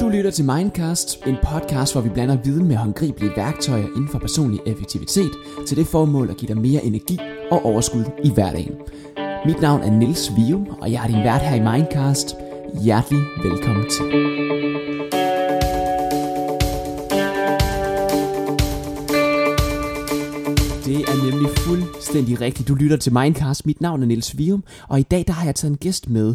Du lytter til Mindcast, en podcast, hvor vi blander viden med håndgribelige værktøjer inden for personlig effektivitet til det formål at give dig mere energi og overskud i hverdagen. Mit navn er Nils Vium, og jeg er din vært her i Mindcast. Hjertelig velkommen til. Fuldstændig rigtigt. Du lytter til Mindcast. Mit navn er Niels Vium, og i dag der har jeg taget en gæst med,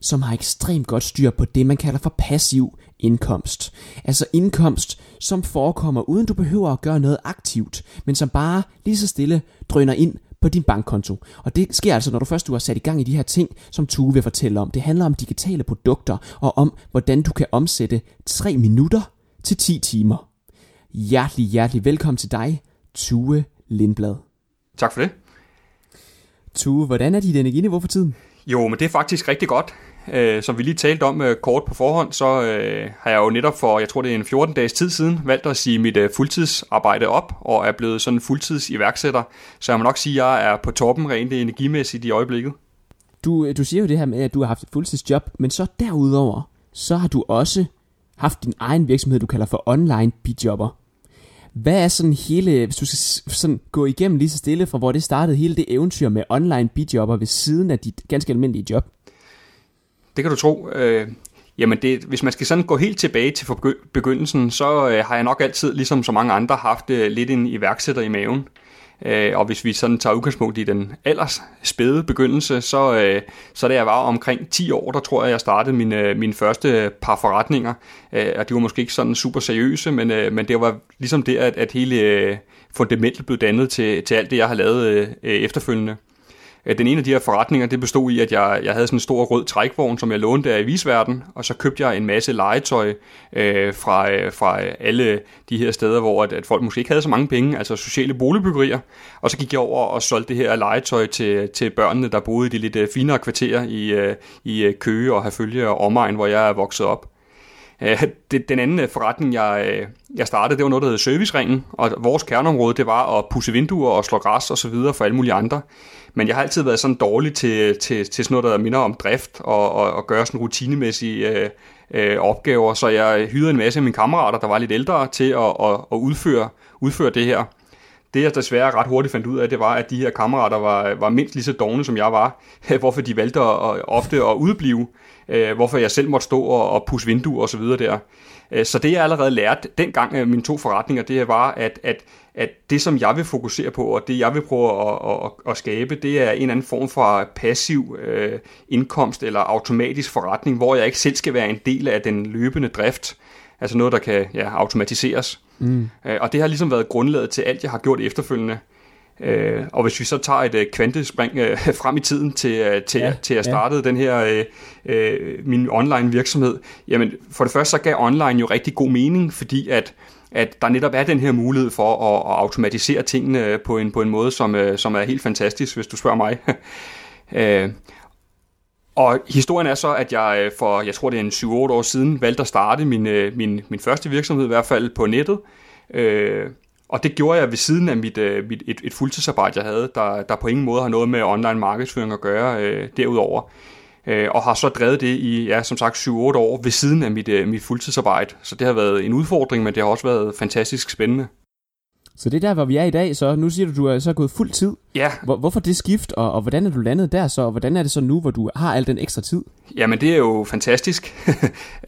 som har ekstremt godt styr på det, man kalder for passiv indkomst. Altså indkomst, som forekommer uden du behøver at gøre noget aktivt, men som bare lige så stille drøner ind på din bankkonto. Og det sker altså, når du først du har sat i gang i de her ting, som Tue vil fortælle om. Det handler om digitale produkter, og om, hvordan du kan omsætte 3 minutter til 10 timer. Hjertelig, hjertelig velkommen til dig, Tue Lindblad. Tak for det. Tue, hvordan er dit energiniveau for tiden? Jo, men det er faktisk rigtig godt. Øh, som vi lige talte om øh, kort på forhånd, så øh, har jeg jo netop for, jeg tror det er en 14 dages tid siden, valgt at sige mit øh, fuldtidsarbejde op, og er blevet sådan fuldtids iværksætter. Så jeg må nok sige, at jeg er på toppen rent energimæssigt i øjeblikket. Du, øh, du siger jo det her med, at du har haft et fuldtidsjob, men så derudover, så har du også haft din egen virksomhed, du kalder for online bidjobber. Hvad er sådan hele, hvis du skal sådan gå igennem lige så stille fra hvor det startede, hele det eventyr med online bidjobber ved siden af dit ganske almindelige job? Det kan du tro. Øh, jamen, det, hvis man skal sådan gå helt tilbage til begyndelsen, så øh, har jeg nok altid, ligesom så mange andre, haft øh, lidt en iværksætter i maven. Øh, og hvis vi sådan tager udgangspunkt i den allers spæde begyndelse, så, øh, så da jeg var omkring 10 år, der tror jeg, jeg startede mine, øh, mine første par forretninger. Øh, og de var måske ikke sådan super seriøse, men, øh, men det var ligesom det, at, at hele øh, fundamentet blev dannet til, til alt det, jeg har lavet øh, øh efterfølgende. Den ene af de her forretninger, det bestod i, at jeg, jeg havde sådan en stor rød trækvogn, som jeg lånte der i Visverden, og så købte jeg en masse legetøj øh, fra, øh, fra alle de her steder, hvor at, at folk måske ikke havde så mange penge, altså sociale boligbyggerier, og så gik jeg over og solgte det her legetøj til, til børnene, der boede i de lidt øh, finere kvarterer i, øh, i øh, Køge og Herfølge og omegn, hvor jeg er vokset op. Den anden forretning, jeg, jeg startede, det var noget, der hed Serviceringen, og vores kerneområde, det var at pusse vinduer og slå græs og så videre for alle mulige andre. Men jeg har altid været sådan dårlig til, til, til sådan noget, der minder om drift og, og, og gøre sådan rutinemæssige øh, øh, opgaver. Så jeg hyrede en masse af mine kammerater, der var lidt ældre, til at, at, at udføre, udføre det her. Det jeg desværre ret hurtigt fandt ud af, det var, at de her kammerater var, var mindst lige så dogne, som jeg var. Hvorfor de valgte at, ofte at udblive. Øh, hvorfor jeg selv måtte stå og, og pusse vinduer og så videre der. Øh, så det jeg allerede lærte dengang af mine to forretninger, det var, at, at at det, som jeg vil fokusere på, og det, jeg vil prøve at, at, at skabe, det er en eller anden form for passiv øh, indkomst eller automatisk forretning, hvor jeg ikke selv skal være en del af den løbende drift. Altså noget, der kan ja, automatiseres. Mm. Øh, og det har ligesom været grundlaget til alt, jeg har gjort efterfølgende. Øh, og hvis vi så tager et øh, kvantespring øh, frem i tiden til, øh, til, ja, til at starte ja. den her øh, øh, min online virksomhed, jamen for det første så gav online jo rigtig god mening, fordi at at der netop er den her mulighed for at, at automatisere tingene på en, på en måde, som, øh, som er helt fantastisk, hvis du spørger mig. Øh, og historien er så, at jeg øh, for, jeg tror det er en 7-8 år siden, valgte at starte min, min, min første virksomhed, i hvert fald på nettet. Og det gjorde jeg ved siden af mit, øh, mit, et, et fuldtidsarbejde, jeg havde, der, der på ingen måde har noget med online markedsføring at gøre øh, derudover øh, og har så drevet det i, ja, som sagt, 7-8 år ved siden af mit, øh, mit fuldtidsarbejde. Så det har været en udfordring, men det har også været fantastisk spændende. Så det er der, hvor vi er i dag, så nu siger du, du er så gået fuld tid. Ja. Hvor, hvorfor det skift, og, og hvordan er du landet der så, og hvordan er det så nu, hvor du har al den ekstra tid? Jamen det er jo fantastisk.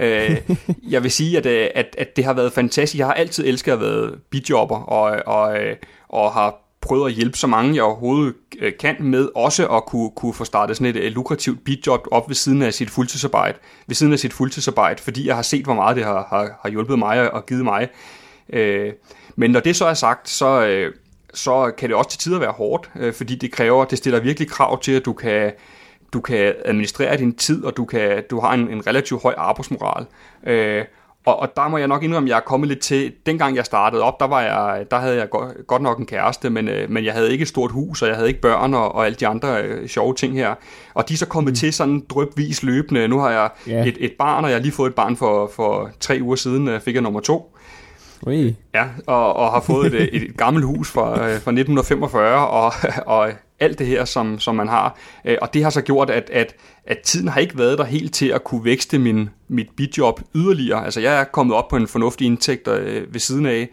Øh, jeg vil sige, at, øh, at, at det har været fantastisk. Jeg har altid elsket at være bidjobber, og, og, øh, og har prøvet at hjælpe så mange, jeg overhovedet kan med, også at kunne, kunne få startet sådan et lukrativt bidjob op ved siden af sit fuldtidsarbejde, ved siden af sit fuldtidsarbejde, fordi jeg har set, hvor meget det har, har, har hjulpet mig og givet mig. Øh, men når det så er sagt, så, så kan det også til tider være hårdt, fordi det kræver, det stiller virkelig krav til, at du kan, du kan administrere din tid, og du, kan, du har en, en relativt høj arbejdsmoral. Og, og der må jeg nok indrømme, at jeg er kommet lidt til, dengang jeg startede op, der, var jeg, der havde jeg godt, godt nok en kæreste, men, øh, men jeg havde ikke et stort hus, og jeg havde ikke børn og, og alle de andre øh, sjove ting her. Og de er så kommet mm. til sådan drøbvis løbende. Nu har jeg yeah. et, et barn, og jeg har lige fået et barn for, for tre uger siden, øh, fik jeg nummer to. Ui. Ja, og, og har fået et, et, gammelt hus fra, øh, fra 1945, og, og alt det her, som, som man har. Øh, og det har så gjort, at, at, at tiden har ikke været der helt til at kunne vækste min, mit bidjob yderligere. Altså jeg er kommet op på en fornuftig indtægt øh, ved siden af,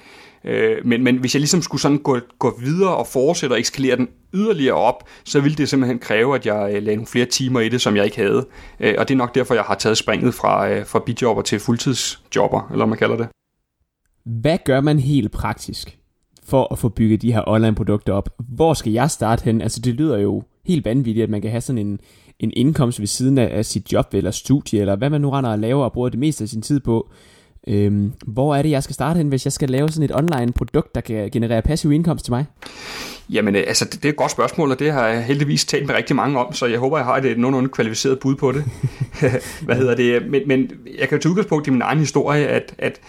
men, men hvis jeg ligesom skulle sådan gå, gå videre og fortsætte og ekskalere den yderligere op, så ville det simpelthen kræve, at jeg lagde nogle flere timer i det, som jeg ikke havde. Og det er nok derfor, jeg har taget springet fra, fra bidjobber til fuldtidsjobber, eller hvad man kalder det. Hvad gør man helt praktisk for at få bygget de her online-produkter op? Hvor skal jeg starte hen? Altså det lyder jo helt vanvittigt, at man kan have sådan en, en indkomst ved siden af, af sit job eller studie, eller hvad man nu render og laver og bruger det meste af sin tid på. Øhm, hvor er det, jeg skal starte hen, hvis jeg skal lave sådan et online produkt, der kan generere passiv indkomst til mig? Jamen, øh, altså, det, det er et godt spørgsmål, og det har jeg heldigvis talt med rigtig mange om, så jeg håber, jeg har et nogenlunde kvalificeret bud på det. Hvad hedder det? Men, men jeg kan jo tage udgangspunkt i min egen historie, at, at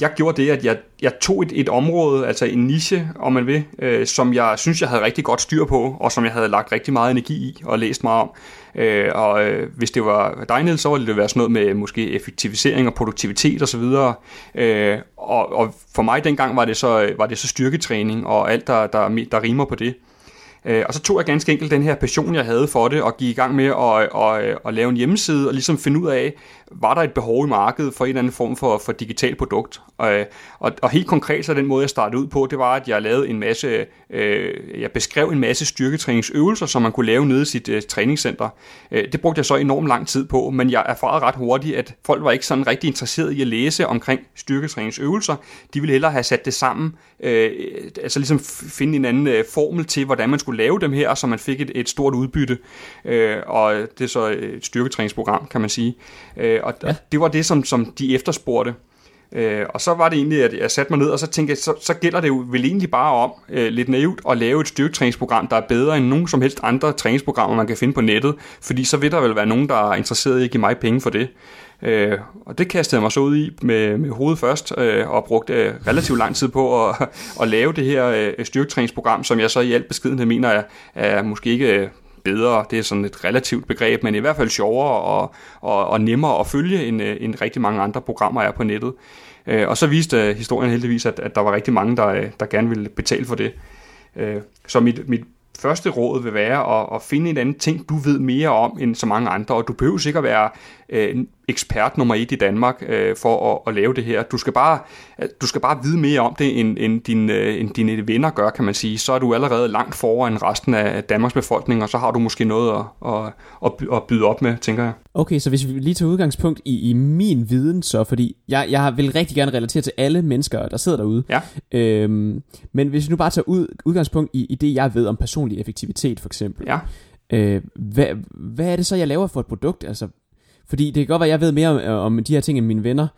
jeg gjorde det, at jeg, jeg tog et, et område, altså en niche, om man vil, øh, som jeg synes, jeg havde rigtig godt styr på, og som jeg havde lagt rigtig meget energi i og læst meget om. Øh, og øh, hvis det var dig, Niels, så ville det være sådan noget med måske effektivisering og produktivitet osv. Og, øh, og, og for mig dengang var det så, var det så styrketræning og alt, der, der, der rimer på det. Øh, og så tog jeg ganske enkelt den her passion, jeg havde for det, og gik i gang med at, at, at, at lave en hjemmeside, og ligesom finde ud af, var der et behov i markedet for en eller anden form for, for digital produkt. Og, og, og helt konkret så den måde, jeg startede ud på, det var, at jeg lavede en masse, øh, jeg beskrev en masse styrketræningsøvelser, som man kunne lave nede i sit øh, træningscenter. Øh, det brugte jeg så enormt lang tid på, men jeg erfarede ret hurtigt, at folk var ikke sådan rigtig interesseret i at læse omkring styrketræningsøvelser. De ville hellere have sat det sammen, øh, altså ligesom finde en anden øh, formel til, hvordan man skulle lave dem her, så man fik et, et stort udbytte. Øh, og det er så et styrketræningsprogram, kan man sige. Øh, og ja. det var det, som, som de efterspurgte. Øh, og så var det egentlig, at jeg satte mig ned, og så tænkte jeg, så, så gælder det jo vel egentlig bare om, øh, lidt naivt, at lave et styrketræningsprogram, der er bedre end nogen som helst andre træningsprogrammer, man kan finde på nettet, fordi så vil der vel være nogen, der er interesseret i at give mig penge for det. Øh, og det kastede jeg mig så ud i med, med hovedet først, øh, og brugte øh, relativt lang tid på at, at lave det her øh, styrketræningsprogram, som jeg så i alt beskedenhed mener er, er måske ikke øh, bedre, det er sådan et relativt begreb, men i hvert fald sjovere og, og, og nemmere at følge, end, øh, end rigtig mange andre programmer er på nettet. Øh, og så viste øh, historien heldigvis, at, at der var rigtig mange, der, der gerne ville betale for det. Så mit, mit første råd vil være at, at finde en anden ting, du ved mere om end så mange andre, og du behøver sikkert være øh, ekspert nummer et i Danmark øh, for at, at lave det her. Du skal bare, du skal bare vide mere om det, end, end, din, øh, end dine venner gør, kan man sige. Så er du allerede langt foran resten af Danmarks befolkning, og så har du måske noget at, at, at, byde op med, tænker jeg. Okay, så hvis vi lige tager udgangspunkt i, i min viden så, fordi jeg, jeg vil rigtig gerne relatere til alle mennesker, der sidder derude. Ja. Øhm, men hvis vi nu bare tager ud, udgangspunkt i, i det, jeg ved om personlig effektivitet for eksempel. Ja. Øh, hvad, hvad er det så, jeg laver for et produkt? Altså, fordi det kan godt være, at jeg ved mere om, øh, om de her ting end mine venner.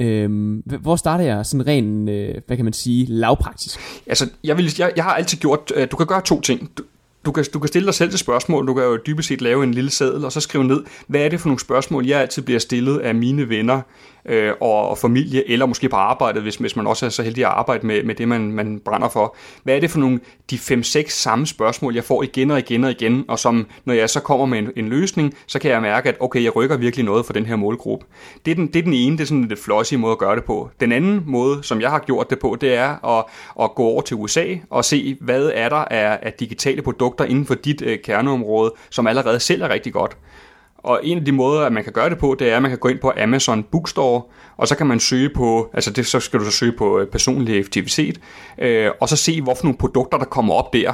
Øhm, hvor starter jeg sådan rent, øh, hvad kan man sige, lavpraktisk? Altså, jeg, vil, jeg, jeg har altid gjort, øh, du kan gøre to ting. Du, du kan, du kan stille dig selv til spørgsmål, du kan jo dybest set lave en lille seddel, og så skrive ned, hvad er det for nogle spørgsmål, jeg altid bliver stillet af mine venner øh, og, og familie, eller måske på arbejdet, hvis, hvis man også er så heldig at arbejde med, med det, man, man brænder for. Hvad er det for nogle de 5-6 samme spørgsmål, jeg får igen og igen og igen, og som, når jeg så kommer med en, en løsning, så kan jeg mærke, at okay, jeg rykker virkelig noget for den her målgruppe. Det er den, det er den ene, det er sådan en lidt flossy måde at gøre det på. Den anden måde, som jeg har gjort det på, det er at, at gå over til USA og se, hvad er der af, af digitale produkter inden for dit øh, kerneområde, som allerede sælger rigtig godt. Og en af de måder, at man kan gøre det på, det er, at man kan gå ind på Amazon Bookstore, og så kan man søge på, altså det, så skal du så søge på øh, personlig effektivitet, øh, og så se, hvorfor nogle produkter, der kommer op der.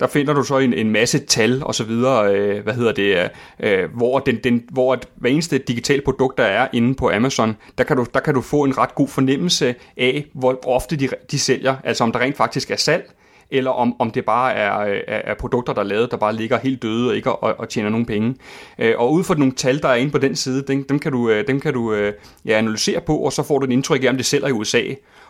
Der finder du så en, en masse tal og så videre, øh, hvad hedder det, øh, hvor, den, den, hvor et, hver eneste digitale produkt, der er inde på Amazon, der kan, du, der kan du få en ret god fornemmelse af, hvor ofte de, de sælger, altså om der rent faktisk er salg, eller om, om det bare er, er, er produkter, der er lavet, der bare ligger helt døde og ikke og, og tjener nogen penge. Øh, og ud fra nogle tal, der er inde på den side, dem, dem kan du, øh, dem kan du øh, ja, analysere på, og så får du et indtryk af, om det sælger i USA.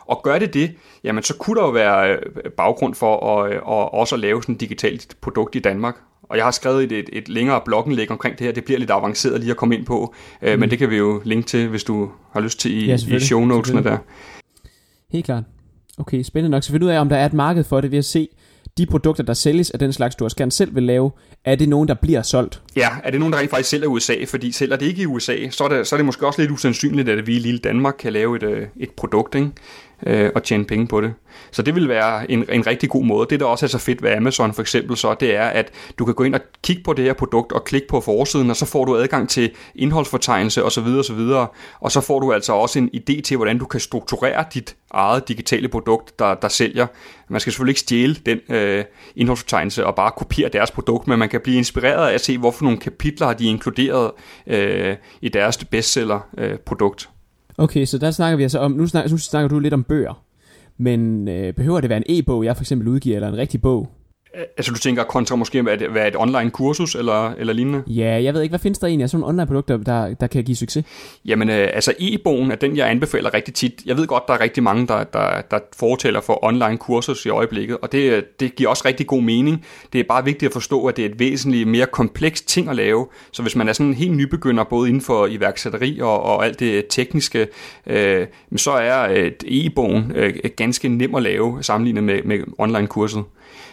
Og gør det det, jamen så kunne der jo være baggrund for at, at også at lave sådan et digitalt produkt i Danmark. Og jeg har skrevet et, et, et længere blogindlæg omkring det her. Det bliver lidt avanceret lige at komme ind på, mm. men det kan vi jo linke til, hvis du har lyst til i, ja, i show notesene der. Helt klart. Okay, spændende nok. Så find ud af, om der er et marked for det ved at se, de produkter, der sælges af den slags, du også gerne selv vil lave, er det nogen, der bliver solgt? Ja, er det nogen, der rent faktisk sælger i USA? Fordi sælger det ikke i USA, så er det, så er det måske også lidt usandsynligt, at vi i lille Danmark kan lave et, øh, et produkt. Ikke? Øh, og tjene penge på det. Så det vil være en, en rigtig god måde. Det, der også er så fedt ved Amazon for eksempel, så det er, at du kan gå ind og kigge på det her produkt og klikke på forsiden, og så får du adgang til indholdsfortegnelse osv. osv. Og så får du altså også en idé til, hvordan du kan strukturere dit eget digitale produkt, der, der sælger. Man skal selvfølgelig ikke stjæle den øh, indholdsfortegnelse og bare kopiere deres produkt, men man kan blive inspireret af at se, hvorfor nogle kapitler har de inkluderet øh, i deres bestseller-produkt. Øh, okay, så der snakker vi altså om, nu snakker, nu snakker du lidt om bøger. Men øh, behøver det være en e-bog, jeg for eksempel udgiver, eller en rigtig bog? Altså du tænker kontra måske at være et online kursus eller, eller lignende? Ja, jeg ved ikke, hvad findes der egentlig af sådan nogle online produkter, der, der kan give succes? Jamen øh, altså e-bogen er den, jeg anbefaler rigtig tit. Jeg ved godt, der er rigtig mange, der, der, der fortæller for online kursus i øjeblikket, og det, det giver også rigtig god mening. Det er bare vigtigt at forstå, at det er et væsentligt mere komplekst ting at lave. Så hvis man er sådan en helt nybegynder, både inden for iværksætteri og, og alt det tekniske, øh, så er øh, e-bogen øh, ganske nem at lave sammenlignet med, med online kurset.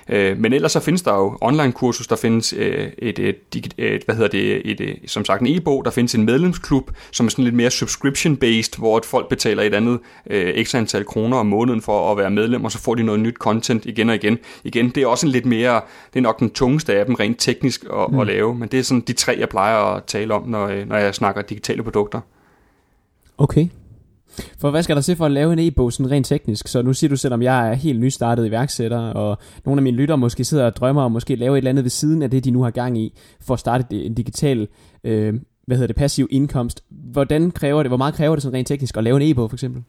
Øh, men ellers så findes der jo online kursus, der findes øh, et, et, et, hvad hedder det, et, et, som sagt en e-bog, der findes en medlemsklub, som er sådan lidt mere subscription-based, hvor et folk betaler et andet øh, ekstra antal kroner om måneden for at være medlem, og så får de noget nyt content igen og igen. Igen, det er også en lidt mere, det er nok den tungeste af dem rent teknisk at, mm. at lave, men det er sådan de tre, jeg plejer at tale om, når, når jeg snakker digitale produkter. Okay, for hvad skal der til for at lave en e-bog sådan rent teknisk? Så nu siger du, selvom jeg er helt nystartet iværksætter, og nogle af mine lyttere måske sidder og drømmer om måske lave et eller andet ved siden af det, de nu har gang i, for at starte en digital, øh, hvad hedder det, passiv indkomst. Hvordan kræver det, hvor meget kræver det sådan rent teknisk at lave en e-bog for eksempel?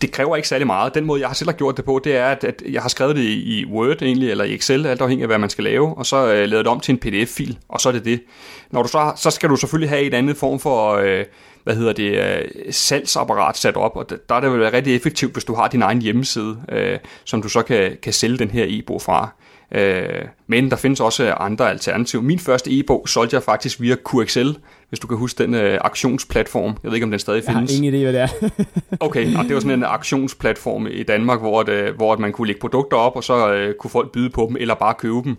det kræver ikke særlig meget. Den måde, jeg har selv har gjort det på, det er, at, at jeg har skrevet det i Word egentlig, eller i Excel, alt afhængig af, hvad man skal lave, og så øh, lavet det om til en pdf-fil, og så er det det. Når du så, så skal du selvfølgelig have et andet form for, øh, hvad hedder det, øh, salgsapparat sat op, og der er det vel rigtig effektivt, hvis du har din egen hjemmeside, øh, som du så kan, kan sælge den her e-bog fra. Øh, men der findes også andre alternativer. Min første e-bog solgte jeg faktisk via QXL, hvis du kan huske den øh, aktionsplatform. Jeg ved ikke, om den stadig findes. Jeg har ingen idé, hvad det er. okay, og det var sådan en aktionsplatform i Danmark, hvor, det, hvor man kunne lægge produkter op, og så øh, kunne folk byde på dem, eller bare købe dem.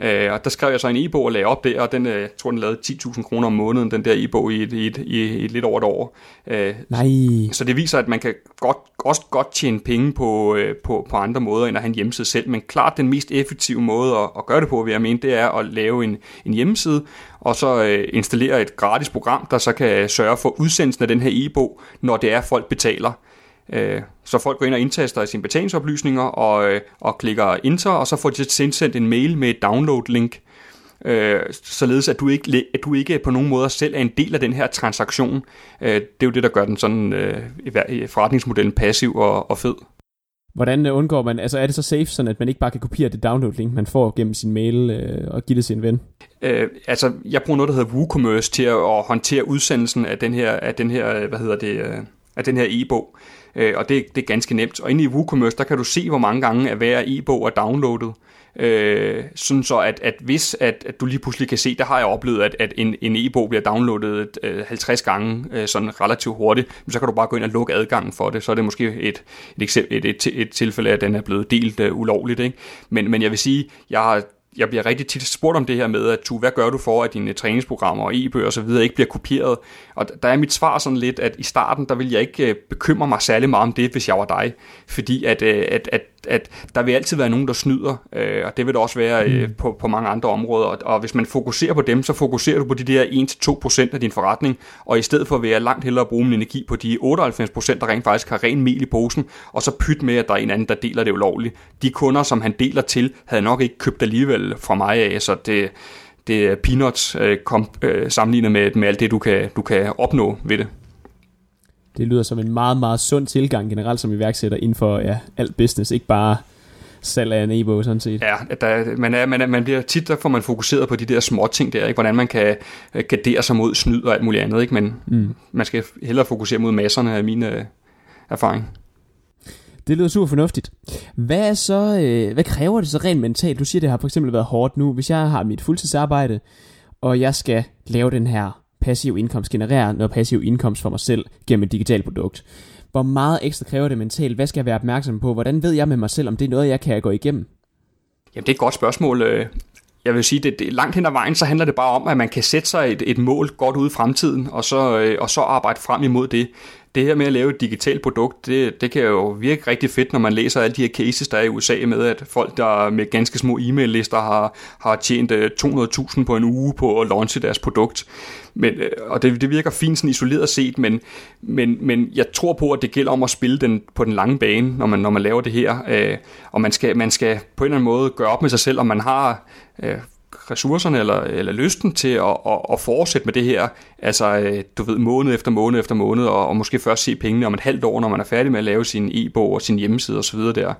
Øh, og der skrev jeg så en e-bog og lagde op der, og den, øh, jeg tror, den lavede 10.000 kroner om måneden, den der e-bog i et, i, et, i et lidt over et år. Øh, Nej. Så det viser, at man kan godt, også godt tjene penge på, øh, på, på andre måder, end at have en hjemmeside selv. Men klart den mest effektive måde at, at gøre det på, vil jeg mene, det er at lave en, en hjemmeside, og så øh, installere et gratis program, der så kan sørge for udsendelsen af den her e-bog, når det er, folk betaler. Øh, så folk går ind og indtaster sine betalingsoplysninger og, øh, og klikker enter, og så får de sendt en mail med et download-link, øh, således at du, ikke, at du ikke på nogen måde selv er en del af den her transaktion. det er jo det, der gør den sådan forretningsmodellen passiv og, og fed. Hvordan undgår man, altså er det så safe, sådan at man ikke bare kan kopiere det download-link, man får gennem sin mail øh, og give det til en ven? Øh, altså, jeg bruger noget, der hedder WooCommerce til at, at håndtere udsendelsen af den her, af den her hvad hedder det, af den her e-bog øh, og det, det er ganske nemt. Og inde i WooCommerce, der kan du se, hvor mange gange er hver e-bog er downloadet. Øh, sådan så, at, at hvis at, at du lige pludselig kan se, der har jeg oplevet, at, at en, en e-bog bliver downloadet øh, 50 gange øh, sådan relativt hurtigt, så kan du bare gå ind og lukke adgangen for det. Så er det måske et, et, et, et, et tilfælde, at den er blevet delt øh, ulovligt. Ikke? Men, men jeg vil sige, jeg har jeg bliver rigtig tit spurgt om det her med, at tu, hvad gør du for, at dine træningsprogrammer og e-bøger osv. ikke bliver kopieret? Og der er mit svar sådan lidt, at i starten, der vil jeg ikke øh, bekymre mig særlig meget om det, hvis jeg var dig. Fordi at, øh, at, at at der vil altid være nogen, der snyder, øh, og det vil der også være mm. på, på mange andre områder. Og, og hvis man fokuserer på dem, så fokuserer du på de der 1-2% af din forretning, og i stedet for vil jeg langt hellere bruge min energi på de 98%, der rent faktisk har ren mel i posen, og så pyt med, at der er en anden, der deler det ulovligt. De kunder, som han deler til, havde nok ikke købt alligevel fra mig af, så det, det er peanuts øh, kom, øh, sammenlignet med, med alt det, du kan, du kan opnå ved det. Det lyder som en meget, meget sund tilgang generelt som iværksætter inden for ja, alt business, ikke bare salg af en e-bog sådan set. Ja, der, man, er, man, er, man bliver tit, der får man fokuseret på de der små ting der, ikke? hvordan man kan øh, gardere sig mod snyd og alt muligt andet, ikke? men mm. man skal hellere fokusere mod masserne af mine øh, erfaring. Det lyder super fornuftigt. Hvad, er så, øh, hvad kræver det så rent mentalt? Du siger, det har for eksempel været hårdt nu. Hvis jeg har mit fuldtidsarbejde, og jeg skal lave den her passiv indkomst, generere noget passiv indkomst for mig selv gennem et digitalt produkt. Hvor meget ekstra kræver det mentalt? Hvad skal jeg være opmærksom på? Hvordan ved jeg med mig selv, om det er noget, jeg kan gå igennem? Jamen, det er et godt spørgsmål. Øh, jeg vil sige, det, det langt hen ad vejen, så handler det bare om, at man kan sætte sig et, et mål godt ude i fremtiden, og så, øh, og så arbejde frem imod det det her med at lave et digitalt produkt, det, det kan jo virke rigtig fedt, når man læser alle de her cases, der er i USA med, at folk, der med ganske små e-mail-lister har, har tjent øh, 200.000 på en uge på at launche deres produkt. Men, øh, og det, det virker fint sådan isoleret set, men, men, men jeg tror på, at det gælder om at spille den på den lange bane, når man, når man laver det her. Øh, og man skal, man skal på en eller anden måde gøre op med sig selv, om man har øh, ressourcerne eller, eller lysten til at, at, at fortsætte med det her, altså øh, du ved, måned efter måned efter måned, og, og måske først se pengene om et halvt år, når man er færdig med at lave sin e-bog og sin hjemmeside osv. der.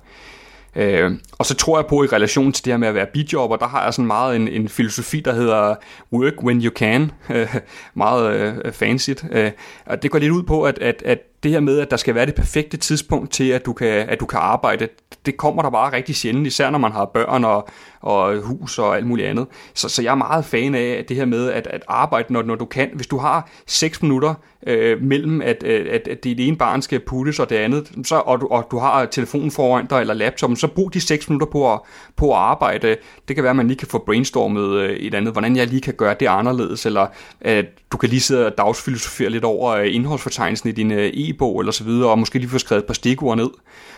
Øh, og så tror jeg på i relation til det her med at være bidjobber, der har jeg sådan meget en, en filosofi, der hedder work when you can. meget øh, fancy. Øh, og det går lidt ud på, at, at, at det her med, at der skal være det perfekte tidspunkt til, at du kan, at du kan arbejde, det kommer der bare rigtig sjældent, især når man har børn og, og hus og alt muligt andet. Så, så jeg er meget fan af det her med at, at arbejde, når, når du kan. Hvis du har 6 minutter øh, mellem, at, øh, at, at det ene barn skal puttes og det andet, så, og, du, og du har telefonen foran dig eller laptopen, så brug de 6 minutter på at, på at arbejde. Det kan være, at man lige kan få brainstormet øh, et andet, hvordan jeg lige kan gøre det anderledes, eller at du kan lige sidde og dagsfilosofere lidt over øh, indholdsfortegnelsen i din e e-bog eller så videre, og måske lige få skrevet et par stikord ned.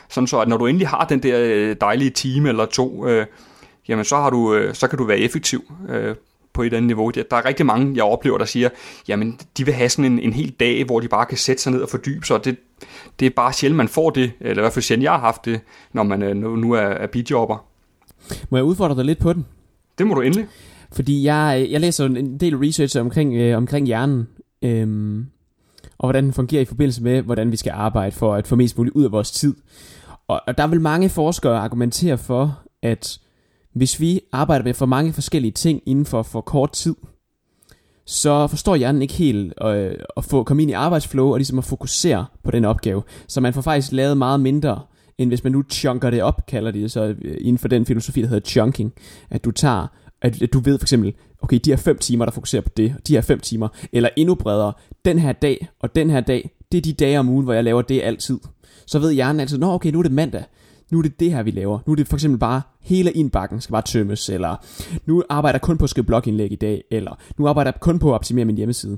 Sådan så, at når du endelig har den der dejlige time eller to, øh, jamen så, har du, øh, så kan du være effektiv øh, på et andet niveau. Der er rigtig mange, jeg oplever, der siger, jamen de vil have sådan en, en hel dag, hvor de bare kan sætte sig ned og fordybe sig, og det, det er bare sjældent, man får det, eller i hvert fald sjældent, jeg har haft det, når man øh, nu, nu er, er bidjobber. Må jeg udfordre dig lidt på den? Det må du endelig. Fordi jeg, jeg læser en del research omkring, øh, omkring hjernen, øhm, og hvordan den fungerer i forbindelse med, hvordan vi skal arbejde for at få mest muligt ud af vores tid. Og, og der vil mange forskere argumentere for, at hvis vi arbejder med for mange forskellige ting inden for for kort tid, så forstår hjernen ikke helt øh, at få komme ind i arbejdsflow og ligesom at fokusere på den opgave. Så man får faktisk lavet meget mindre, end hvis man nu chunker det op, kalder de det så øh, inden for den filosofi, der hedder chunking. At du tager, at, at du ved for eksempel, okay, de her fem timer, der fokuserer på det, de her fem timer, eller endnu bredere, den her dag og den her dag, det er de dage om ugen, hvor jeg laver det altid. Så ved hjernen altid, nå okay, nu er det mandag, nu er det det her, vi laver. Nu er det for eksempel bare, hele indbakken skal bare tømmes, eller nu arbejder jeg kun på at skrive blogindlæg i dag, eller nu arbejder jeg kun på at optimere min hjemmeside.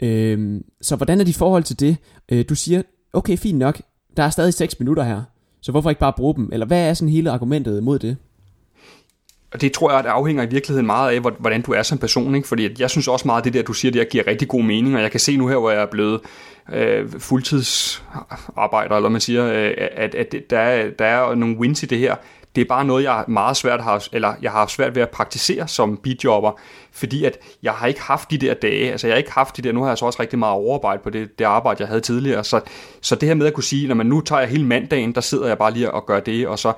Øhm, så hvordan er dit forhold til det? Øh, du siger, okay, fint nok, der er stadig 6 minutter her, så hvorfor ikke bare bruge dem? Eller hvad er sådan hele argumentet mod det? Og det tror jeg, at det afhænger i virkeligheden meget af, hvordan du er som person. Ikke? Fordi jeg synes også meget, at det der, du siger, det giver rigtig god mening. Og jeg kan se nu her, hvor jeg er blevet øh, fuldtidsarbejder, eller man siger, øh, at, at der, er, der er nogle wins i det her. Det er bare noget, jeg meget svært har, eller jeg har svært ved at praktisere som bidjobber, fordi at jeg har ikke haft de der dage, altså jeg har ikke haft de der, nu har jeg så også rigtig meget overarbejde på det, det arbejde, jeg havde tidligere, så, så det her med at kunne sige, når man nu tager jeg hele mandagen, der sidder jeg bare lige og gør det, og så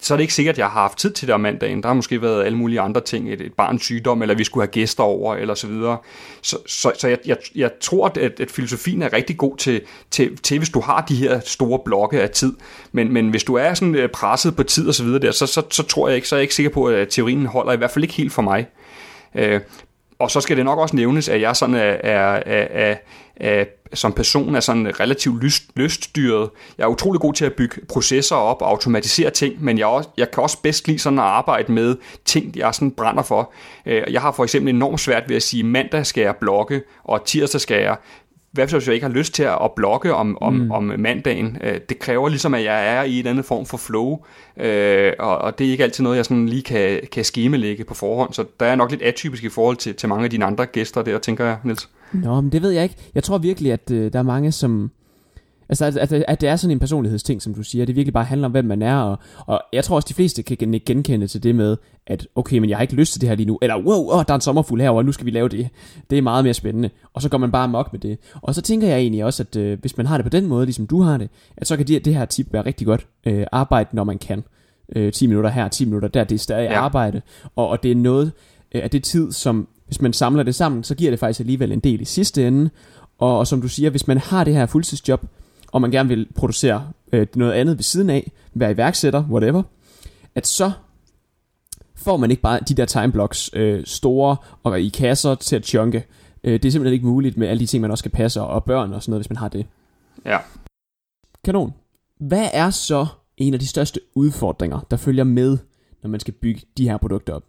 så er det ikke sikkert, at jeg har haft tid til det om mandagen. Der har måske været alle mulige andre ting, et, et barns sygdom, eller vi skulle have gæster over, eller så videre. Så, så, så jeg, jeg, jeg tror, at, at filosofien er rigtig god til, til, til, hvis du har de her store blokke af tid. Men, men hvis du er sådan øh, presset på tid og så videre der, så, så, så tror jeg ikke, så er jeg ikke sikker på, at teorien holder, i hvert fald ikke helt for mig. Øh, og så skal det nok også nævnes, at jeg sådan er, er, er, er, er som person er sådan relativt lyst, lyststyret. Jeg er utrolig god til at bygge processer op og automatisere ting, men jeg, også, jeg kan også bedst lide sådan at arbejde med ting, jeg sådan brænder for. Øh, jeg har for eksempel enormt svært ved at sige, mandag skal jeg blogge, og tirsdag skal jeg hvad hvis jeg ikke har lyst til at blogge om, om, mm. om mandagen? Øh, det kræver ligesom, at jeg er i en anden form for flow, øh, og, og det er ikke altid noget, jeg sådan lige kan, kan skemelægge på forhånd, så der er nok lidt atypisk i forhold til, til mange af dine andre gæster der, tænker jeg, Niels. Nå, men det ved jeg ikke. Jeg tror virkelig, at øh, der er mange, som Altså, at, at, at det er sådan en personlighedsting, som du siger. Det virkelig bare handler om, hvem man er. Og, og jeg tror også, de fleste kan genkende til det med, at okay, men jeg har ikke lyst til det her lige nu. Eller wow, oh, der er en sommerfugl herovre, nu skal vi lave det. Det er meget mere spændende. Og så går man bare mok med det. Og så tænker jeg egentlig også, at øh, hvis man har det på den måde, ligesom du har det, at så kan det, det her tip være rigtig godt. Øh, arbejde, når man kan. Øh, 10 minutter her, 10 minutter der, det er stadig ja. arbejde. Og, og det er noget øh, af det tid, som hvis man samler det sammen, så giver det faktisk alligevel en del i sidste ende. Og, og som du siger, hvis man har det her fuldtidsjob, og man gerne vil producere øh, noget andet ved siden af, være iværksætter, whatever, at så får man ikke bare de der timeblocks øh, store og i kasser til at chunke. Øh, det er simpelthen ikke muligt med alle de ting, man også skal passe, og børn og sådan noget, hvis man har det. Ja. Kanon. Hvad er så en af de største udfordringer, der følger med, når man skal bygge de her produkter op?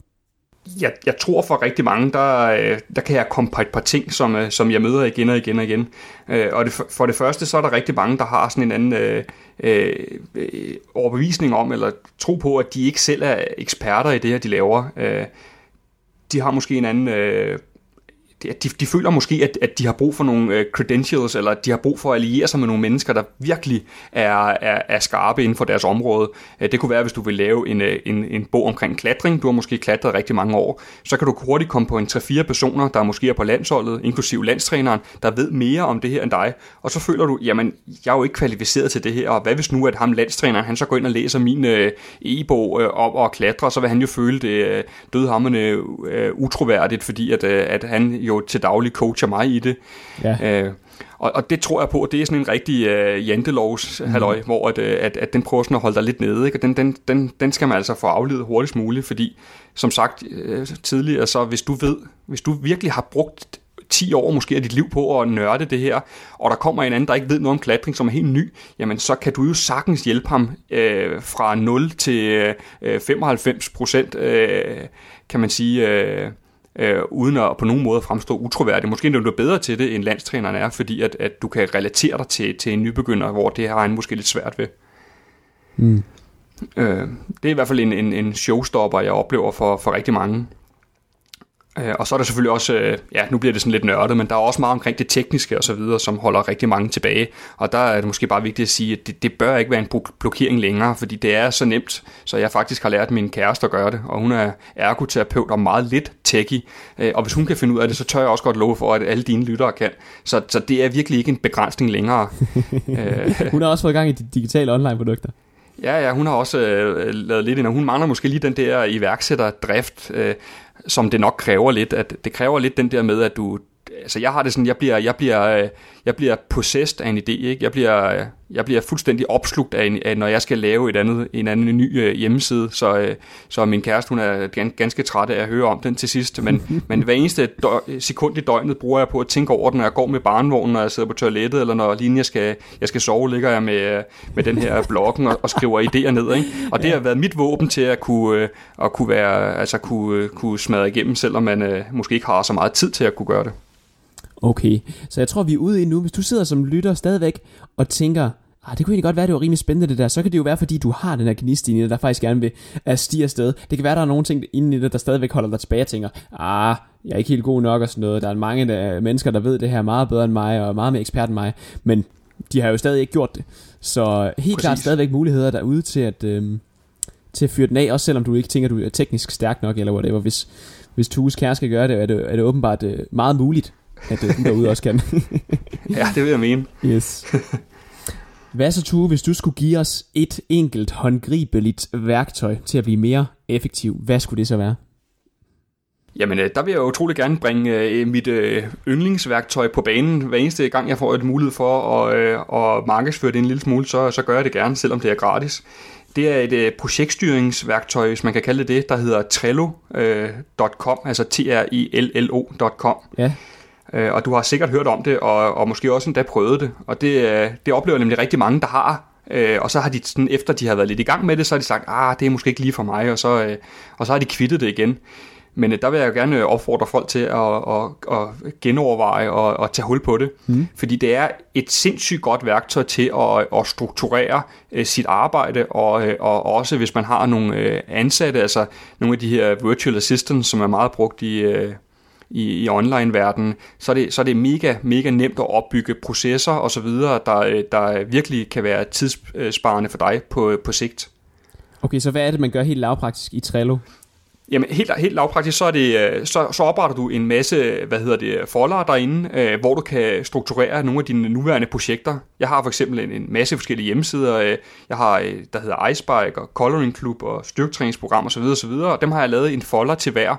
Jeg, jeg tror for rigtig mange, der, øh, der kan jeg komme på et par ting, som, øh, som jeg møder igen og igen og igen. Øh, og det, for det første, så er der rigtig mange, der har sådan en anden øh, øh, overbevisning om, eller tro på, at de ikke selv er eksperter i det her, de laver. De har måske en anden øh, de, de føler måske, at, at de har brug for nogle øh, credentials, eller de har brug for at alliere sig med nogle mennesker, der virkelig er, er, er skarpe inden for deres område. Øh, det kunne være, hvis du vil lave en, øh, en, en bog omkring klatring. Du har måske klatret rigtig mange år. Så kan du hurtigt komme på en 3-4 personer, der måske er på landsholdet, inklusive landstræneren, der ved mere om det her end dig. Og så føler du, jamen, jeg er jo ikke kvalificeret til det her, og hvad hvis nu, at ham landstræneren, han så går ind og læser min øh, e-bog øh, op og klatrer, så vil han jo føle det øh, dødhammende øh, utroværdigt, fordi at, øh, at han jo til daglig coacher mig i det. Ja. Øh, og, og det tror jeg på, at det er sådan en rigtig øh, jantelovs mm. halløj, hvor at, øh, at, at den prøver sådan at holde dig lidt nede. Ikke? Og den, den, den, den skal man altså få afledet hurtigst muligt, fordi som sagt øh, tidligere, så hvis du ved, hvis du virkelig har brugt 10 år måske af dit liv på at nørde det her, og der kommer en anden, der ikke ved noget om klatring, som er helt ny, jamen så kan du jo sagtens hjælpe ham øh, fra 0 til øh, 95 procent, øh, kan man sige, øh, øh, uden at på nogen måde fremstå utroværdig. Måske er du bedre til det, end landstræneren er, fordi at, at du kan relatere dig til, til en nybegynder, hvor det har han måske lidt svært ved. Mm. Øh, det er i hvert fald en, en, en showstopper, jeg oplever for, for rigtig mange. Øh, og så er der selvfølgelig også, øh, ja, nu bliver det sådan lidt nørdet, men der er også meget omkring det tekniske og så videre, som holder rigtig mange tilbage. Og der er det måske bare vigtigt at sige, at det, det bør ikke være en blokering længere, fordi det er så nemt, så jeg faktisk har lært min kæreste at gøre det, og hun er ergoterapeut og meget lidt techie. Øh, og hvis hun kan finde ud af det, så tør jeg også godt love for, at alle dine lyttere kan. Så, så det er virkelig ikke en begrænsning længere. hun har også fået gang i de digitale online-produkter. Ja, ja, hun har også øh, lavet lidt ind, og hun mangler måske lige den der iværksætterdrift. Øh, som det nok kræver lidt. At det kræver lidt den der med, at du... Altså jeg har det sådan, jeg bliver, jeg bliver, jeg bliver possessed af en idé, ikke? Jeg bliver, jeg bliver fuldstændig opslugt af, af, når jeg skal lave et andet, en anden en ny øh, hjemmeside, så, øh, så min kæreste, hun er ganske træt af at høre om den til sidst, men, men hver eneste dø- sekund i døgnet bruger jeg på at tænke over den, når jeg går med barnvognen, når jeg sidder på toilettet, eller når lige jeg skal, jeg skal sove, ligger jeg med, med den her bloggen og, og skriver idéer ned, ikke? Og det har været mit våben til at kunne, øh, at kunne, være, altså kunne, kunne smadre igennem, selvom man øh, måske ikke har så meget tid til at kunne gøre det. Okay, så jeg tror, vi er ude i nu. Hvis du sidder som lytter stadigvæk og tænker, ah, det kunne egentlig godt være, det var rimelig spændende det der, så kan det jo være, fordi du har den her gnist i der faktisk gerne vil at stige afsted. Det kan være, der er nogle ting inde i det, der stadigvæk holder dig tilbage og tænker, ah, jeg er ikke helt god nok og sådan noget. Der er mange der, mennesker, der ved det her meget bedre end mig, og meget mere ekspert end mig, men de har jo stadig ikke gjort det. Så helt Præcis. klart stadigvæk muligheder derude til at, øhm, til at fyre den af, også selvom du ikke tænker, du er teknisk stærk nok, eller whatever. Hvis, hvis Tues kære skal gøre det, er det, er det åbenbart øh, meget muligt at øh, den derude også kan. ja, det vil jeg mene. Yes. Hvad så, Tue, hvis du skulle give os et enkelt håndgribeligt værktøj til at blive mere effektiv, hvad skulle det så være? Jamen, øh, der vil jeg utrolig gerne bringe øh, mit yndlingsværktøj på banen. Hver eneste gang, jeg får et mulighed for at, at markedsføre det en lille smule, så, så gør jeg det gerne, selvom det er gratis. Det er et projektstyringsværktøj, hvis man kan kalde det det, der hedder Trello.com, altså t r i l l ocom Ja. Øh, og du har sikkert hørt om det, og, og måske også endda prøvet det. Og det, øh, det oplever nemlig rigtig mange, der har. Øh, og så har de, sådan, efter de har været lidt i gang med det, så har de sagt, ah, det er måske ikke lige for mig, og så, øh, og så har de kvittet det igen. Men øh, der vil jeg jo gerne opfordre folk til at, at, at genoverveje og at tage hul på det. Mm. Fordi det er et sindssygt godt værktøj til at, at strukturere uh, sit arbejde, og, uh, og også hvis man har nogle uh, ansatte, altså nogle af de her virtual assistants, som er meget brugt i, uh, i, i online-verdenen, så er, det, så er det mega, mega nemt at opbygge processer osv., der, der virkelig kan være tidssparende for dig på, på sigt. Okay, så hvad er det, man gør helt lavpraktisk i Trello? Jamen helt, helt lavpraktisk, så, er det, øh, så, så opretter du en masse hvad hedder det, folder derinde, øh, hvor du kan strukturere nogle af dine nuværende projekter. Jeg har for eksempel en, en masse forskellige hjemmesider. Øh, jeg har, der hedder Icebike og Coloring Club og styrketræningsprogram osv. osv. Og dem har jeg lavet en folder til hver.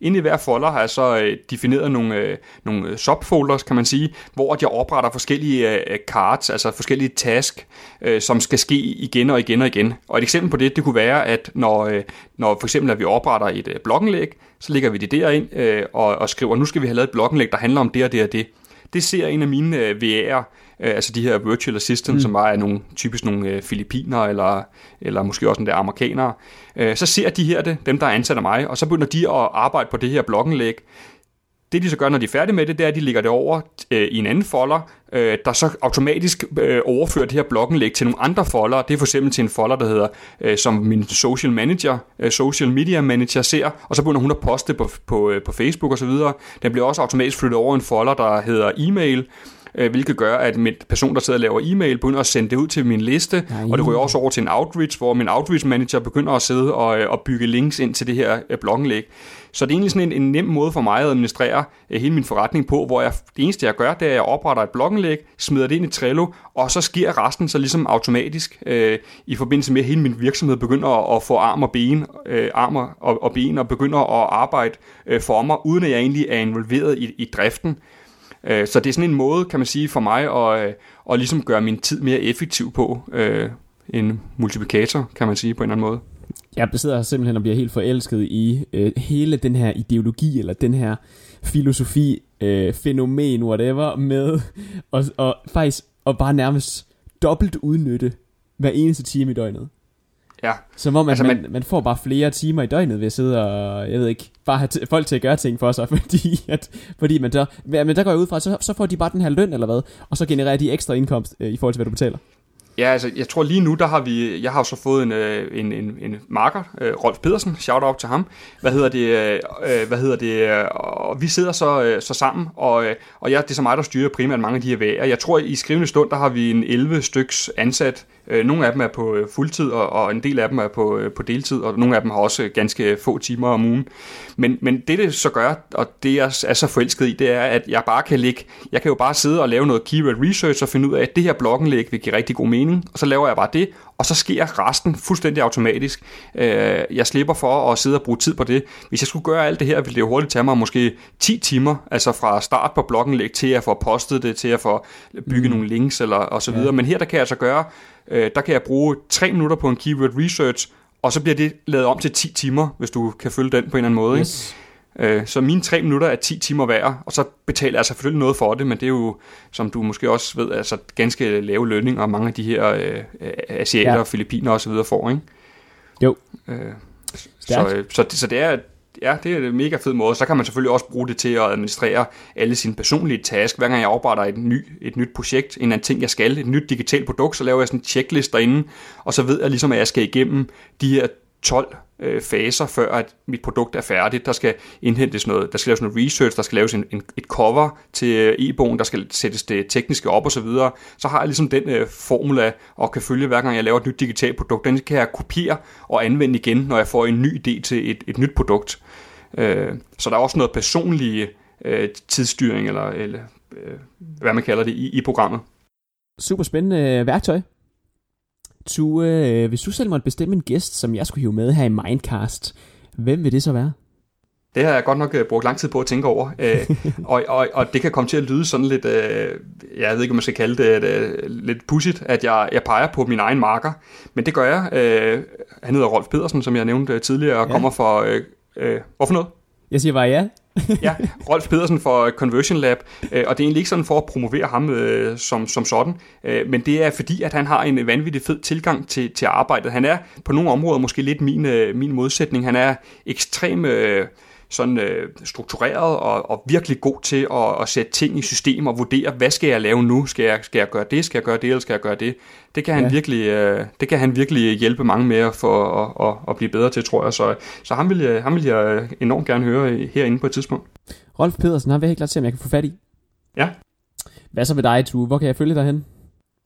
Inde i hver folder har jeg så øh, defineret nogle, øh, nogle øh, subfolders, kan man sige, hvor jeg opretter forskellige øh, øh, cards, altså forskellige task, øh, som skal ske igen og igen og igen. Og et eksempel på det, det kunne være, at når, øh, når for eksempel at vi opretter et øh, så lægger vi det derind øh, og, og skriver, nu skal vi have lavet et blogindlæg, der handler om det og det og det. det ser en af mine øh, VR'er, øh, altså de her virtual assistant, mm. som bare er nogle, typisk nogle øh, filipiner, eller, eller måske også en der amerikanere, øh, så ser de her det, dem der er ansat af mig, og så begynder de at arbejde på det her bloggenlæg, det de så gør, når de er færdige med det, det er, at de lægger det over øh, i en anden folder, øh, der så automatisk øh, overfører det her bloggenlæg til nogle andre folder. Det er for eksempel til en folder, der hedder, øh, som min social manager, øh, social media manager ser, og så begynder hun at poste på, på, øh, på Facebook osv. Den bliver også automatisk flyttet over en folder, der hedder e-mail, øh, hvilket gør, at min person, der sidder og laver e-mail, begynder at sende det ud til min liste, Nej. og det ryger også over til en outreach, hvor min outreach manager begynder at sidde og, øh, og bygge links ind til det her øh, bloggenlæg. Så det er egentlig sådan en, en nem måde for mig at administrere øh, hele min forretning på, hvor jeg, det eneste jeg gør, det er, at jeg opretter et bloggenlæg, smider det ind i Trello, og så sker resten så ligesom automatisk øh, i forbindelse med, at hele min virksomhed begynder at, at få arm og ben, øh, armer og, og ben, og begynder at arbejde øh, for mig, uden at jeg egentlig er involveret i, i driften. Øh, så det er sådan en måde, kan man sige, for mig at, øh, at ligesom gøre min tid mere effektiv på. Øh, en multiplikator, kan man sige på en eller anden måde. Jeg sidder simpelthen og bliver helt forelsket i øh, hele den her ideologi, eller den her filosofi, øh, fænomen, whatever, med og, og faktisk og bare nærmest dobbelt udnytte hver eneste time i døgnet. Ja. Som om, at altså, man, man, man får bare flere timer i døgnet ved at sidde og, jeg ved ikke, bare have folk til at gøre ting for sig, fordi, at, fordi man der, men der går jeg ud fra, så, så får de bare den her løn eller hvad, og så genererer de ekstra indkomst øh, i forhold til, hvad du betaler. Ja, altså, jeg tror lige nu, der har vi, jeg har jo så fået en, øh, en, en, en marker, øh, Rolf Pedersen, shout out til ham. Hvad hedder det, øh, hvad hedder det, og vi sidder så, så sammen, og, og ja, det er så mig, der styrer primært mange af de her væger. Jeg tror, i skrivende stund, der har vi en 11 styks ansat. Nogle af dem er på fuldtid, og, og en del af dem er på, på deltid, og nogle af dem har også ganske få timer om ugen. Men, men det, det så gør, og det jeg er så forelsket i, det er, at jeg bare kan ligge, jeg kan jo bare sidde og lave noget keyword research og finde ud af, at det her bloggenlæg vil give rigtig god mening, og så laver jeg bare det, og så sker resten fuldstændig automatisk. Øh, jeg slipper for at sidde og bruge tid på det. Hvis jeg skulle gøre alt det her, ville det jo hurtigt tage mig måske 10 timer, altså fra start på bloggenlæg til at få postet det, til at få bygge mm. nogle links eller, og så videre. Ja. Men her der kan jeg altså gøre, øh, der kan jeg bruge 3 minutter på en keyword research, og så bliver det lavet om til 10 timer, hvis du kan følge den på en eller anden måde. Yes. Ikke? Øh, så mine 3 minutter er 10 timer hver, og så betaler jeg selvfølgelig noget for det, men det er jo, som du måske også ved, altså ganske lave lønninger, mange af de her øh, asiater, ja. filipiner osv. får, ikke? Jo. Øh, så, øh, så, så det er ja, det er en mega fed måde. Så kan man selvfølgelig også bruge det til at administrere alle sine personlige task. Hver gang jeg opretter et, ny, et nyt projekt, en anden ting, jeg skal, et nyt digitalt produkt, så laver jeg sådan en checklist derinde, og så ved jeg ligesom, at jeg skal igennem de her 12 øh, faser, før at mit produkt er færdigt. Der skal indhentes noget, der skal laves noget research, der skal laves en, en, et cover til øh, e-bogen, der skal sættes det tekniske op og så videre. Så har jeg ligesom den øh, formula og kan følge hver gang jeg laver et nyt digitalt produkt. Den kan jeg kopiere og anvende igen, når jeg får en ny idé til et, et nyt produkt. Øh, så der er også noget personlig øh, tidsstyring, eller, eller øh, hvad man kalder det, i, i programmet. Super spændende øh, værktøj. Tue, øh, hvis du selv måtte bestemme en gæst, som jeg skulle hive med her i Mindcast, hvem vil det så være? Det har jeg godt nok brugt lang tid på at tænke over, øh, og, og, og det kan komme til at lyde sådan lidt, øh, jeg ved ikke, om man skal kalde det, øh, lidt pudsigt, at jeg, jeg peger på min egen marker, men det gør jeg. Øh, han hedder Rolf Pedersen, som jeg nævnte tidligere, og ja. kommer fra, øh, øh, hvorfor noget? Jeg siger bare ja. ja, Rolf Pedersen for øh, Conversion Lab, øh, og det er egentlig ikke sådan for at promovere ham øh, som, som sådan, øh, men det er fordi, at han har en vanvittig fed tilgang til, til arbejdet. Han er på nogle områder måske lidt min, øh, min modsætning. Han er ekstrem... Øh, sådan øh, struktureret og, og virkelig god til at, at sætte ting i system og vurdere, hvad skal jeg lave nu? Skal jeg, skal jeg gøre det? Skal jeg gøre det? Eller skal jeg gøre det? Det kan han, ja. virkelig, øh, det kan han virkelig hjælpe mange med for at, at, at blive bedre til, tror jeg. Så, så ham, vil jeg, ham vil jeg enormt gerne høre herinde på et tidspunkt. Rolf Pedersen, han vil helt klart se, om jeg kan få fat i. Ja. Hvad så med dig, Tue? Hvor kan jeg følge dig hen?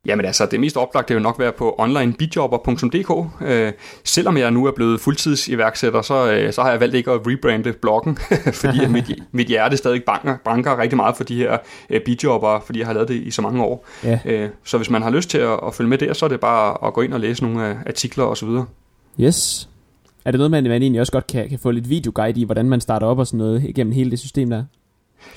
Jamen altså, det mest oplagte vil nok være på onlinebidjobber.dk. Øh, selvom jeg nu er blevet fuldtidsiværksætter, så, øh, så har jeg valgt ikke at rebrande bloggen, fordi mit, mit hjerte stadig banker, banker rigtig meget for de her øh, bidjobber, fordi jeg har lavet det i så mange år. Ja. Øh, så hvis man har lyst til at, at følge med der, så er det bare at gå ind og læse nogle øh, artikler osv. Yes. Er det noget, man, man egentlig også godt kan, kan få lidt videoguide i, hvordan man starter op og sådan noget igennem hele det system der?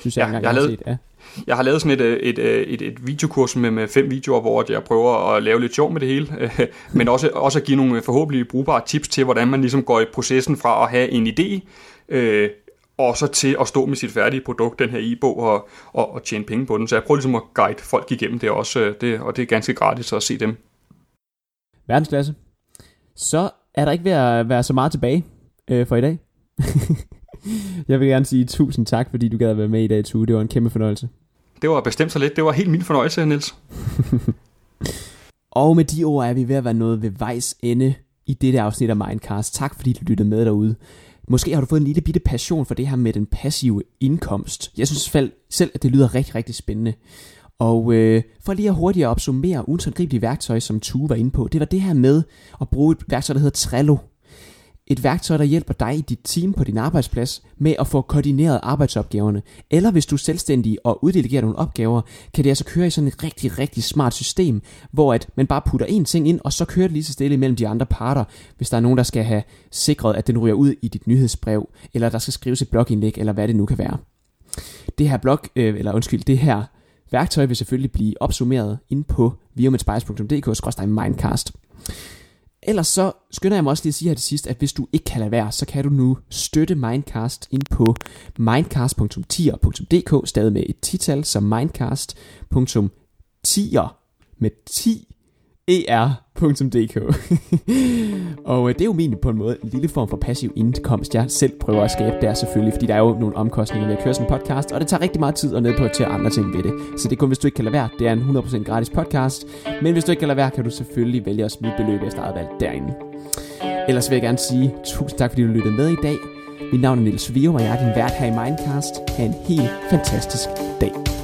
Synes jeg, ja, jeg, jeg har lavet, set. Ja. Jeg har lavet sådan et, øh, et, øh, et, et videokurs med, med fem videoer, hvor jeg prøver at lave lidt sjov med det hele, men også, også at give nogle øh, forhåbentlig brugbare tips til, hvordan man ligesom går i processen fra at have en idé, øh, og så til at stå med sit færdige produkt, den her e-bog, og, og, og tjene penge på den. Så jeg prøver ligesom at guide folk igennem det også, det, og det er ganske gratis at se dem. Verdensklasse. Så er der ikke ved at være så meget tilbage øh, for i dag. jeg vil gerne sige tusind tak, fordi du gad at være med i dag, Tue. Det var en kæmpe fornøjelse. Det var bestemt så lidt. Det var helt min fornøjelse, Niels. og med de ord er vi ved at være nået ved vejs ende i dette afsnit af Mindcast. Tak fordi du lyttede med derude. Måske har du fået en lille bitte passion for det her med den passive indkomst. Jeg synes selv, at det lyder rigtig, rigtig spændende. Og øh, for lige at hurtigt at opsummere uansåndgribelige værktøj, som Tue var inde på, det var det her med at bruge et værktøj, der hedder Trello. Et værktøj, der hjælper dig i dit team på din arbejdsplads med at få koordineret arbejdsopgaverne. Eller hvis du er selvstændig og uddelegerer nogle opgaver, kan det altså køre i sådan et rigtig, rigtig smart system, hvor at man bare putter en ting ind, og så kører det lige så stille mellem de andre parter, hvis der er nogen, der skal have sikret, at den ryger ud i dit nyhedsbrev, eller der skal skrives et blogindlæg, eller hvad det nu kan være. Det her blog, øh, eller undskyld, det her værktøj vil selvfølgelig blive opsummeret ind på virumedspice.dk-mindcast. Ellers så skynder jeg mig også lige at sige her til sidst, at hvis du ikke kan lade være, så kan du nu støtte Mindcast ind på mindcast.tier.dk, stadig med et tital, som mindcast.tier med 10 er.dk. og øh, det er jo egentlig på en måde en lille form for passiv indkomst, jeg selv prøver at skabe der selvfølgelig, fordi der er jo nogle omkostninger ved at køre sådan en podcast, og det tager rigtig meget tid at nedprioritere andre ting ved det. Så det er kun, hvis du ikke kan lade være. Det er en 100% gratis podcast, men hvis du ikke kan lade være, kan du selvfølgelig vælge at smide beløb efter eget valg derinde. Ellers vil jeg gerne sige tusind tak, fordi du lyttede med i dag. Mit navn er Niels Vio, og jeg er din vært her i Mindcast. Ha' en helt fantastisk dag.